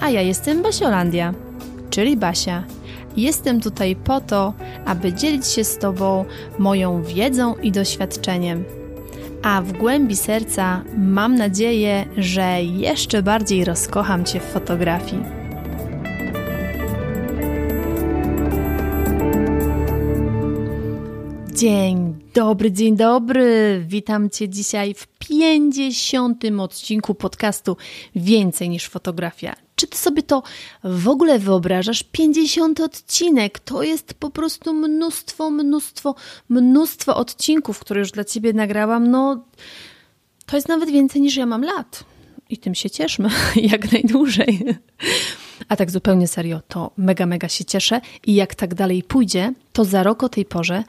A ja jestem Basiolandia, czyli Basia. Jestem tutaj po to, aby dzielić się z Tobą moją wiedzą i doświadczeniem. A w głębi serca mam nadzieję, że jeszcze bardziej rozkocham Cię w fotografii. Dzień dobry, dzień dobry. Witam Cię dzisiaj w 50. odcinku podcastu Więcej niż fotografia. Sobie to w ogóle wyobrażasz? 50 odcinek to jest po prostu mnóstwo, mnóstwo, mnóstwo odcinków, które już dla Ciebie nagrałam. No, to jest nawet więcej niż ja mam lat. I tym się cieszmy jak najdłużej. A tak zupełnie serio, to mega, mega się cieszę i jak tak dalej pójdzie, to za rok o tej porze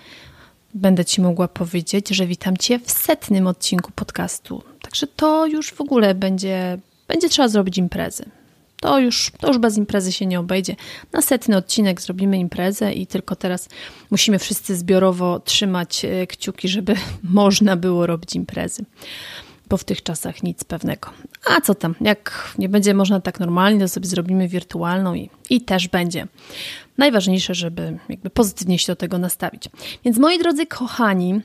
będę Ci mogła powiedzieć, że witam Cię w setnym odcinku podcastu. Także to już w ogóle będzie, będzie trzeba zrobić imprezy. To już, to już bez imprezy się nie obejdzie. Na setny odcinek zrobimy imprezę i tylko teraz musimy wszyscy zbiorowo trzymać e, kciuki, żeby można było robić imprezy. Bo w tych czasach nic pewnego. A co tam, jak nie będzie można tak normalnie, to sobie zrobimy wirtualną i, i też będzie najważniejsze, żeby jakby pozytywnie się do tego nastawić. Więc moi drodzy kochani,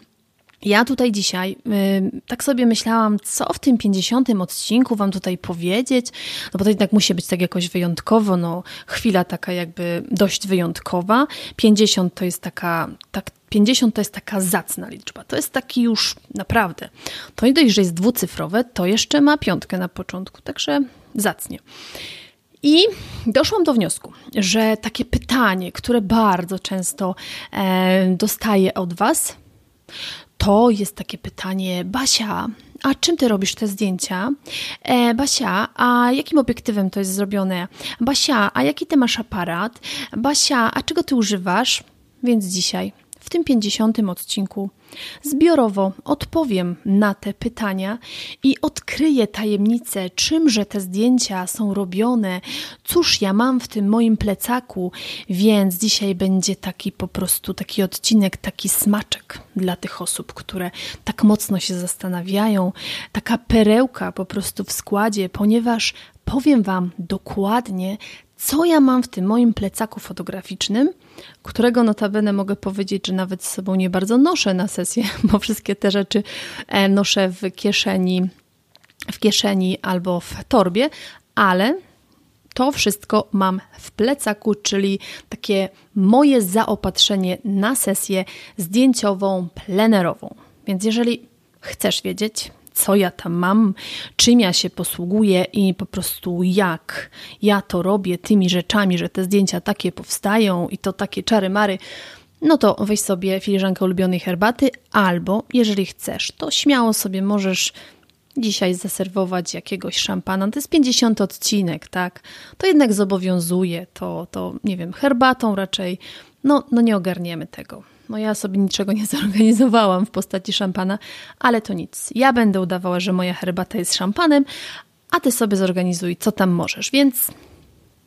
ja tutaj dzisiaj yy, tak sobie myślałam, co w tym 50 odcinku Wam tutaj powiedzieć, no bo to jednak musi być tak jakoś wyjątkowo, no chwila taka jakby dość wyjątkowa. 50 to jest taka, tak, 50 to jest taka zacna liczba. To jest taki już naprawdę. To nie dość, że jest dwucyfrowe, to jeszcze ma piątkę na początku, także zacnie. I doszłam do wniosku, że takie pytanie, które bardzo często e, dostaję od Was, to jest takie pytanie, Basia, a czym ty robisz te zdjęcia? E, Basia, a jakim obiektywem to jest zrobione? Basia, a jaki ty masz aparat? Basia, a czego ty używasz? Więc dzisiaj, w tym 50 odcinku, Zbiorowo odpowiem na te pytania i odkryję tajemnicę, czymże te zdjęcia są robione, cóż ja mam w tym moim plecaku, więc dzisiaj będzie taki po prostu taki odcinek, taki smaczek dla tych osób, które tak mocno się zastanawiają, taka perełka po prostu w składzie, ponieważ powiem Wam dokładnie, co ja mam w tym moim plecaku fotograficznym, którego notabene mogę powiedzieć, że nawet z sobą nie bardzo noszę na sesję, bo wszystkie te rzeczy e, noszę w kieszeni, w kieszeni albo w torbie, ale to wszystko mam w plecaku, czyli takie moje zaopatrzenie na sesję zdjęciową, plenerową. Więc jeżeli chcesz wiedzieć, co ja tam mam, czym ja się posługuję i po prostu jak ja to robię tymi rzeczami, że te zdjęcia takie powstają i to takie czary mary, no to weź sobie filiżankę ulubionej herbaty, albo jeżeli chcesz, to śmiało sobie możesz dzisiaj zaserwować jakiegoś szampana. To jest 50 odcinek, tak? To jednak zobowiązuje, to, to nie wiem, herbatą raczej, no, no nie ogarniemy tego. No ja sobie niczego nie zorganizowałam w postaci szampana, ale to nic. Ja będę udawała, że moja herbata jest szampanem, a ty sobie zorganizuj, co tam możesz. Więc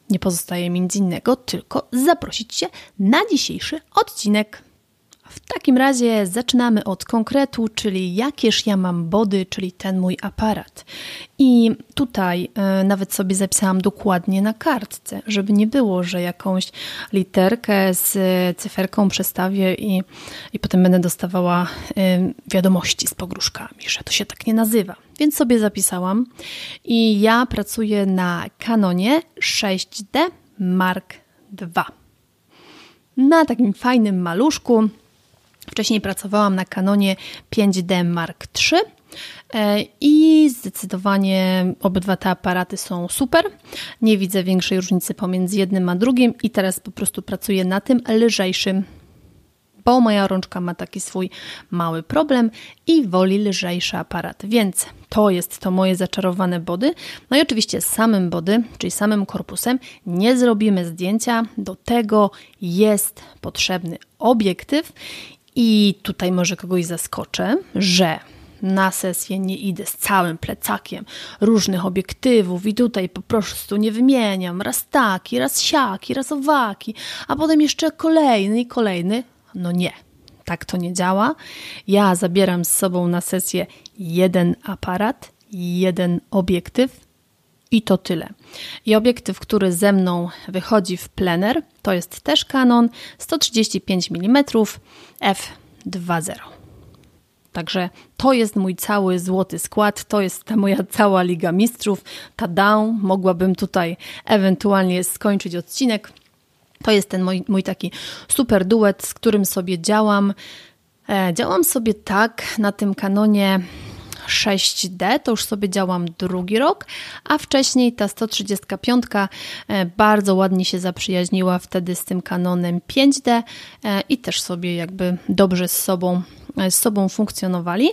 nie pozostaje mi nic innego, tylko zaprosić Cię na dzisiejszy odcinek. W takim razie zaczynamy od konkretu, czyli jakież ja mam body, czyli ten mój aparat. I tutaj y, nawet sobie zapisałam dokładnie na kartce, żeby nie było, że jakąś literkę z cyferką przestawię i, i potem będę dostawała y, wiadomości z pogróżkami, że to się tak nie nazywa. Więc sobie zapisałam i ja pracuję na Canonie 6D Mark II. Na takim fajnym maluszku, Wcześniej pracowałam na Canonie 5D Mark III e, i zdecydowanie obydwa te aparaty są super. Nie widzę większej różnicy pomiędzy jednym a drugim i teraz po prostu pracuję na tym lżejszym bo moja rączka ma taki swój mały problem i woli lżejszy aparat. Więc to jest to moje zaczarowane body. No i oczywiście samym body, czyli samym korpusem nie zrobimy zdjęcia. Do tego jest potrzebny obiektyw i tutaj może kogoś zaskoczę, że na sesję nie idę z całym plecakiem różnych obiektywów i tutaj po prostu nie wymieniam raz taki, raz siaki, raz owaki, a potem jeszcze kolejny i kolejny. No nie, tak to nie działa. Ja zabieram z sobą na sesję jeden aparat, jeden obiektyw i to tyle. I obiektyw, który ze mną wychodzi w plener, to jest też Canon 135 mm f2.0. Także to jest mój cały złoty skład, to jest ta moja cała Liga Mistrzów. Ta down, mogłabym tutaj ewentualnie skończyć odcinek. To jest ten mój, mój taki super duet, z którym sobie działam. E, działam sobie tak na tym kanonie 6D, to już sobie działam drugi rok, a wcześniej ta 135 e, bardzo ładnie się zaprzyjaźniła wtedy z tym kanonem 5D e, i też sobie jakby dobrze z sobą z sobą funkcjonowali,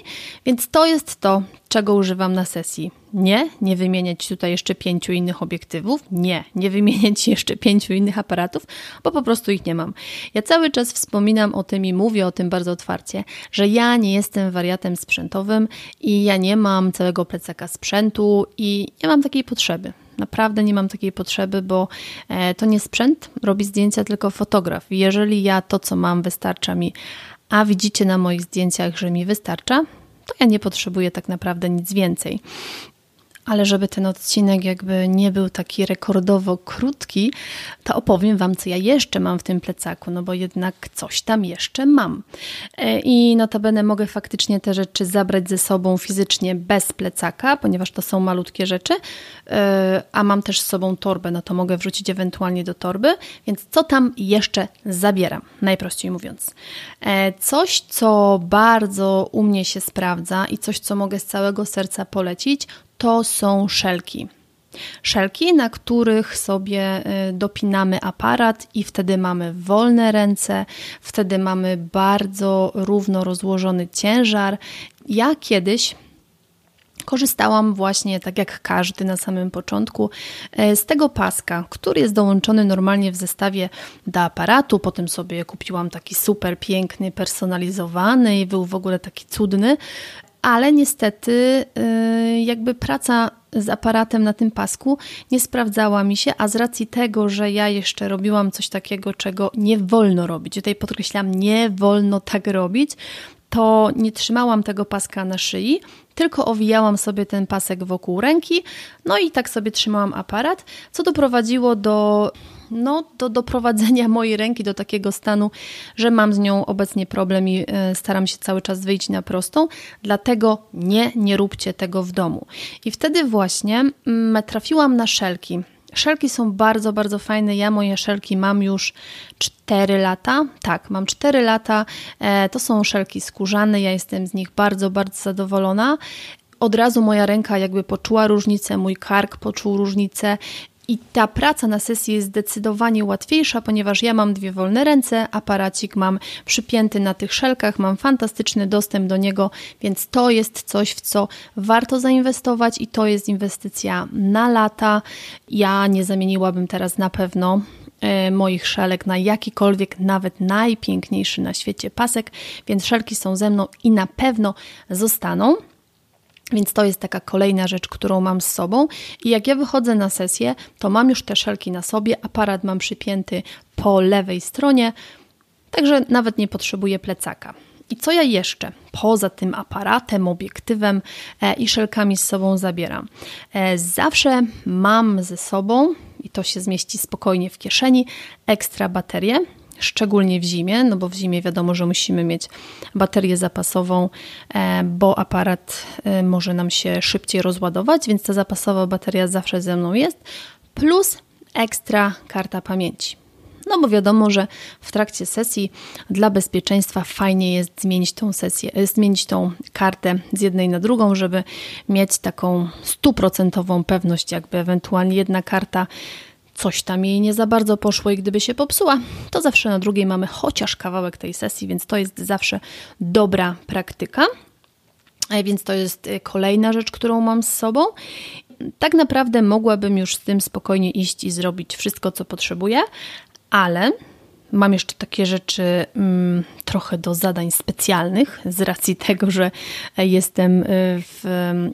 więc to jest to, czego używam na sesji. Nie, nie wymieniać tutaj jeszcze pięciu innych obiektywów, nie, nie wymieniać jeszcze pięciu innych aparatów, bo po prostu ich nie mam. Ja cały czas wspominam o tym i mówię o tym bardzo otwarcie, że ja nie jestem wariatem sprzętowym i ja nie mam całego plecaka sprzętu i nie mam takiej potrzeby. Naprawdę nie mam takiej potrzeby, bo e, to nie sprzęt robi zdjęcia, tylko fotograf. Jeżeli ja to, co mam, wystarcza mi a widzicie na moich zdjęciach, że mi wystarcza, to ja nie potrzebuję tak naprawdę nic więcej. Ale żeby ten odcinek jakby nie był taki rekordowo krótki, to opowiem Wam, co ja jeszcze mam w tym plecaku, no bo jednak coś tam jeszcze mam. E, I notabene mogę faktycznie te rzeczy zabrać ze sobą fizycznie bez plecaka, ponieważ to są malutkie rzeczy, e, a mam też z sobą torbę, no to mogę wrzucić ewentualnie do torby, więc co tam jeszcze zabieram, najprościej mówiąc. E, coś, co bardzo u mnie się sprawdza i coś, co mogę z całego serca polecić, to są szelki. Szelki, na których sobie y, dopinamy aparat i wtedy mamy wolne ręce, wtedy mamy bardzo równo rozłożony ciężar. Ja kiedyś korzystałam właśnie, tak jak każdy na samym początku, y, z tego paska, który jest dołączony normalnie w zestawie do aparatu. Potem sobie kupiłam taki super piękny, personalizowany i był w ogóle taki cudny ale niestety y, jakby praca z aparatem na tym pasku nie sprawdzała mi się, a z racji tego, że ja jeszcze robiłam coś takiego, czego nie wolno robić, tutaj podkreślam, nie wolno tak robić, to nie trzymałam tego paska na szyi, tylko owijałam sobie ten pasek wokół ręki, no i tak sobie trzymałam aparat, co doprowadziło do no, do doprowadzenia mojej ręki do takiego stanu, że mam z nią obecnie problem i e, staram się cały czas wyjść na prostą. Dlatego nie, nie róbcie tego w domu. I wtedy właśnie mm, trafiłam na szelki. Szelki są bardzo, bardzo fajne. Ja moje szelki mam już 4 lata. Tak, mam 4 lata. E, to są szelki skórzane. Ja jestem z nich bardzo, bardzo zadowolona od razu moja ręka jakby poczuła różnicę, mój kark poczuł różnicę i ta praca na sesji jest zdecydowanie łatwiejsza, ponieważ ja mam dwie wolne ręce, aparacik mam przypięty na tych szelkach, mam fantastyczny dostęp do niego, więc to jest coś, w co warto zainwestować i to jest inwestycja na lata. Ja nie zamieniłabym teraz na pewno e, moich szelek na jakikolwiek, nawet najpiękniejszy na świecie pasek, więc szelki są ze mną i na pewno zostaną. Więc to jest taka kolejna rzecz, którą mam z sobą. I jak ja wychodzę na sesję, to mam już te szelki na sobie, aparat mam przypięty po lewej stronie, także nawet nie potrzebuję plecaka. I co ja jeszcze poza tym aparatem, obiektywem e, i szelkami z sobą zabieram? E, zawsze mam ze sobą, i to się zmieści spokojnie w kieszeni, ekstra baterie szczególnie w zimie, no bo w zimie wiadomo, że musimy mieć baterię zapasową, e, bo aparat e, może nam się szybciej rozładować, więc ta zapasowa bateria zawsze ze mną jest, plus ekstra karta pamięci. No bo wiadomo, że w trakcie sesji dla bezpieczeństwa fajnie jest zmienić tą sesję, e, zmienić tą kartę z jednej na drugą, żeby mieć taką stuprocentową pewność, jakby ewentualnie jedna karta coś tam jej nie za bardzo poszło i gdyby się popsuła, to zawsze na drugiej mamy chociaż kawałek tej sesji, więc to jest zawsze dobra praktyka. E, więc to jest e, kolejna rzecz, którą mam z sobą. Tak naprawdę mogłabym już z tym spokojnie iść i zrobić wszystko, co potrzebuję, ale Mam jeszcze takie rzeczy mm, trochę do zadań specjalnych, z racji tego, że jestem, y, w,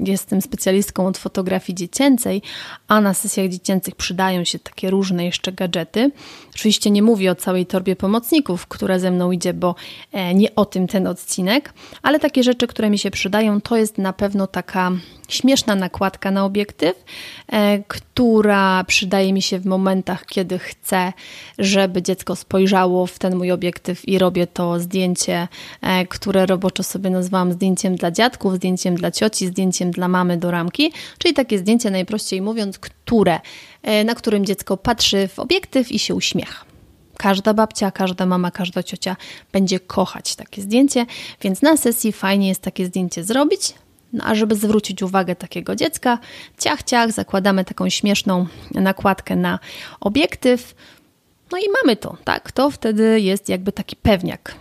jestem specjalistką od fotografii dziecięcej, a na sesjach dziecięcych przydają się takie różne jeszcze gadżety. Oczywiście nie mówię o całej torbie pomocników, która ze mną idzie, bo e, nie o tym ten odcinek, ale takie rzeczy, które mi się przydają, to jest na pewno taka śmieszna nakładka na obiektyw, e, która przydaje mi się w momentach, kiedy chcę, żeby dziecko spojrzało w ten mój obiektyw i robię to zdjęcie, e, które roboczo sobie nazwałam zdjęciem dla dziadków, zdjęciem dla cioci, zdjęciem dla mamy do ramki, czyli takie zdjęcie najprościej mówiąc, które, e, na którym dziecko patrzy w obiektyw i się uśmiecha. Każda babcia, każda mama, każda ciocia będzie kochać takie zdjęcie, więc na sesji fajnie jest takie zdjęcie zrobić, no a żeby zwrócić uwagę takiego dziecka, ciach, ciach, zakładamy taką śmieszną nakładkę na obiektyw. No i mamy to, tak? To wtedy jest jakby taki pewniak.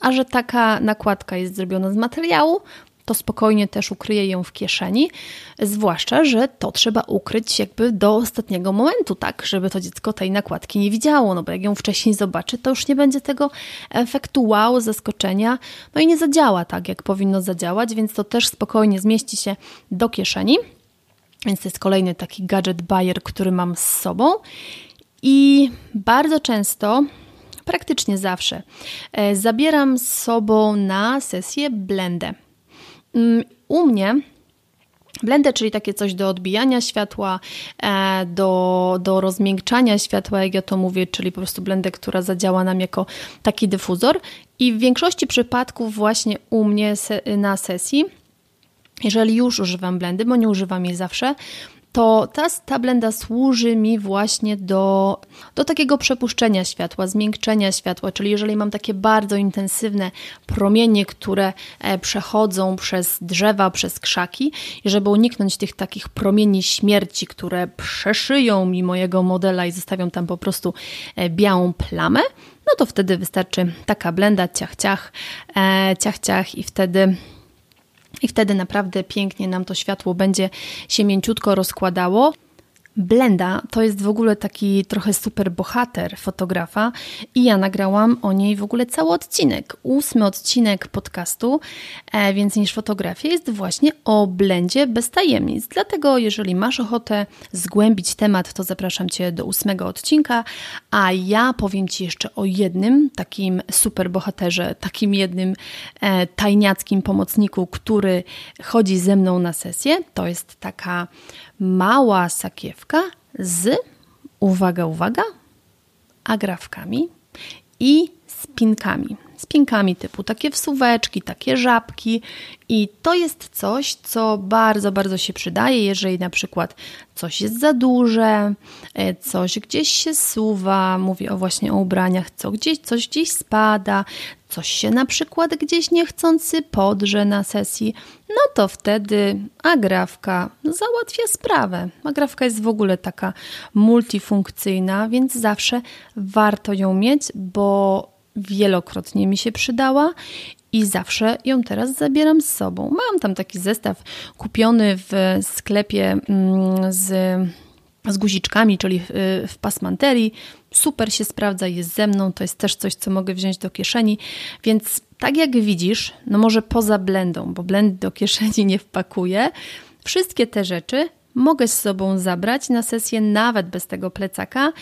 A że taka nakładka jest zrobiona z materiału, to spokojnie też ukryję ją w kieszeni, zwłaszcza, że to trzeba ukryć jakby do ostatniego momentu, tak, żeby to dziecko tej nakładki nie widziało, no bo jak ją wcześniej zobaczy, to już nie będzie tego efektu wow, zaskoczenia, no i nie zadziała tak, jak powinno zadziałać, więc to też spokojnie zmieści się do kieszeni. Więc to jest kolejny taki gadget buyer, który mam z sobą. I bardzo często praktycznie zawsze. E, zabieram z sobą na sesję blendę. Mm, u mnie Blendę, czyli takie coś do odbijania światła, e, do, do rozmiękczania światła, jak ja to mówię, czyli po prostu blendę, która zadziała nam jako taki dyfuzor. I w większości przypadków właśnie u mnie na sesji, jeżeli już używam blendy, bo nie używam jej zawsze, to ta, ta blenda służy mi właśnie do, do takiego przepuszczenia światła, zmiękczenia światła, czyli jeżeli mam takie bardzo intensywne promienie, które e, przechodzą przez drzewa, przez krzaki i żeby uniknąć tych takich promieni śmierci, które przeszyją mi mojego modela i zostawią tam po prostu e, białą plamę, no to wtedy wystarczy taka blenda, ciach, ciach, e, ciach, ciach i wtedy i wtedy naprawdę pięknie nam to światło będzie się mięciutko rozkładało. Blenda to jest w ogóle taki trochę super bohater fotografa i ja nagrałam o niej w ogóle cały odcinek. Ósmy odcinek podcastu e, Więcej niż fotografia jest właśnie o blendzie bez tajemnic. Dlatego jeżeli masz ochotę zgłębić temat, to zapraszam Cię do ósmego odcinka, a ja powiem Ci jeszcze o jednym takim super bohaterze, takim jednym e, tajniackim pomocniku, który chodzi ze mną na sesję. To jest taka mała sakiewka z, uwaga, uwaga, agrafkami i spinkami. Spinkami typu takie wsuweczki, takie żabki i to jest coś, co bardzo, bardzo się przydaje, jeżeli na przykład coś jest za duże, e, coś gdzieś się suwa, mówię o właśnie o ubraniach, co gdzieś, coś gdzieś spada, coś się na przykład gdzieś niechcący podrze na sesji, no to wtedy agrafka załatwia sprawę. Agrafka jest w ogóle taka multifunkcyjna, więc zawsze warto ją mieć, bo wielokrotnie mi się przydała i zawsze ją teraz zabieram z sobą. Mam tam taki zestaw kupiony w sklepie mm, z, z guziczkami, czyli w, w pasmanterii. Super się sprawdza, jest ze mną, to jest też coś, co mogę wziąć do kieszeni, więc tak jak widzisz, no może poza blendą, bo blend do kieszeni nie wpakuję, wszystkie te rzeczy mogę z sobą zabrać na sesję nawet bez tego plecaka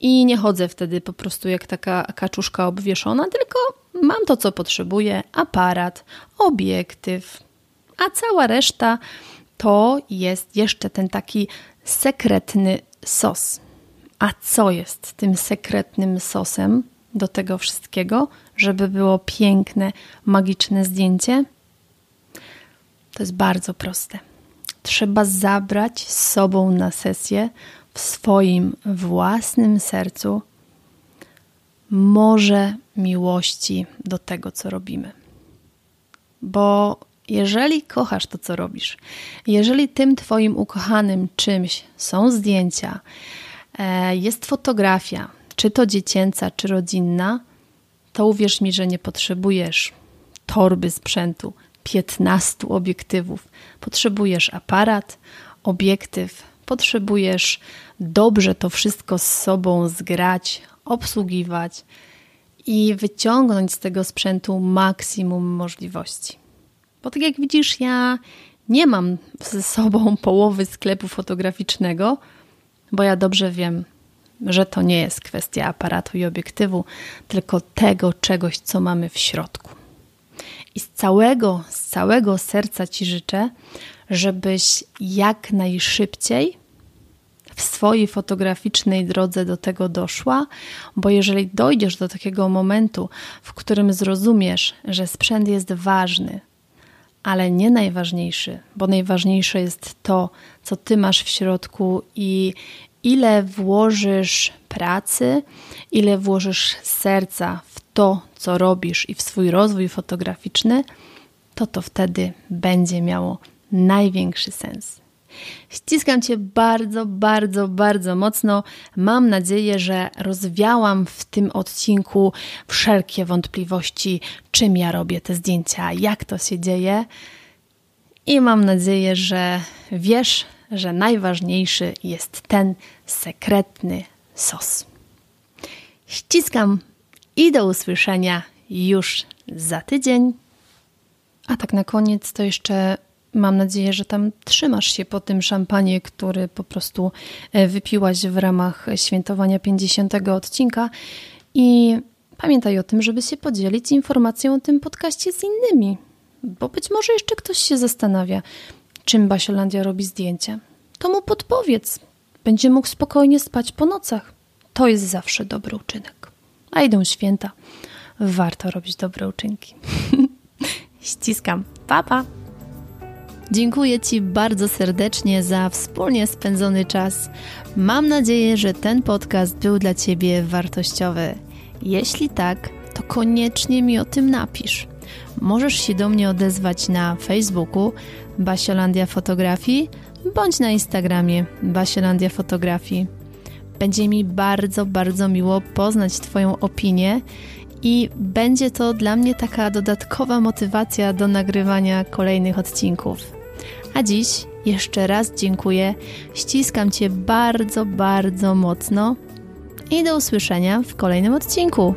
i nie chodzę wtedy po prostu jak taka kaczuszka obwieszona, tylko mam to, co potrzebuję: aparat, obiektyw, a cała reszta to jest jeszcze ten taki sekretny sos. A co jest tym sekretnym sosem do tego wszystkiego, żeby było piękne, magiczne zdjęcie? To jest bardzo proste trzeba zabrać z sobą na sesję w swoim własnym sercu morze miłości do tego, co robimy. Bo jeżeli kochasz to, co robisz, jeżeli tym Twoim ukochanym czymś są zdjęcia, e, jest fotografia, czy to dziecięca, czy rodzinna, to uwierz mi, że nie potrzebujesz torby sprzętu, 15 obiektywów. Potrzebujesz aparat, obiektyw, potrzebujesz dobrze to wszystko z sobą zgrać, obsługiwać i wyciągnąć z tego sprzętu maksimum możliwości. Bo tak jak widzisz, ja nie mam ze sobą połowy sklepu fotograficznego, bo ja dobrze wiem, że to nie jest kwestia aparatu i obiektywu, tylko tego czegoś, co mamy w środku. I z całego, z całego serca Ci życzę, żebyś jak najszybciej w swojej fotograficznej drodze do tego doszła, bo jeżeli dojdziesz do takiego momentu, w którym zrozumiesz, że sprzęt jest ważny, ale nie najważniejszy, bo najważniejsze jest to, co ty masz w środku i ile włożysz pracy, ile włożysz serca w to, co robisz i w swój rozwój fotograficzny, to to wtedy będzie miało największy sens. Ściskam Cię bardzo, bardzo, bardzo mocno. Mam nadzieję, że rozwiałam w tym odcinku wszelkie wątpliwości, czym ja robię te zdjęcia, jak to się dzieje. I mam nadzieję, że wiesz, że najważniejszy jest ten sekretny sos. Ściskam i do usłyszenia już za tydzień. A tak na koniec to jeszcze mam nadzieję, że tam trzymasz się po tym szampanie, który po prostu e, wypiłaś w ramach świętowania 50 odcinka i pamiętaj o tym, żeby się podzielić informacją o tym podcaście z innymi, bo być może jeszcze ktoś się zastanawia, czym Basiolandia robi zdjęcia. To mu podpowiedz. Będzie mógł spokojnie spać po nocach. To jest zawsze dobry uczynek. A idą święta. Warto robić dobre uczynki. Ściskam. Papa. Pa. Dziękuję Ci bardzo serdecznie za wspólnie spędzony czas. Mam nadzieję, że ten podcast był dla Ciebie wartościowy. Jeśli tak, to koniecznie mi o tym napisz. Możesz się do mnie odezwać na Facebooku Basiolandia Fotografii bądź na Instagramie Basiolandia Fotografii. Będzie mi bardzo, bardzo miło poznać Twoją opinię i będzie to dla mnie taka dodatkowa motywacja do nagrywania kolejnych odcinków. A dziś jeszcze raz dziękuję, ściskam Cię bardzo, bardzo mocno i do usłyszenia w kolejnym odcinku.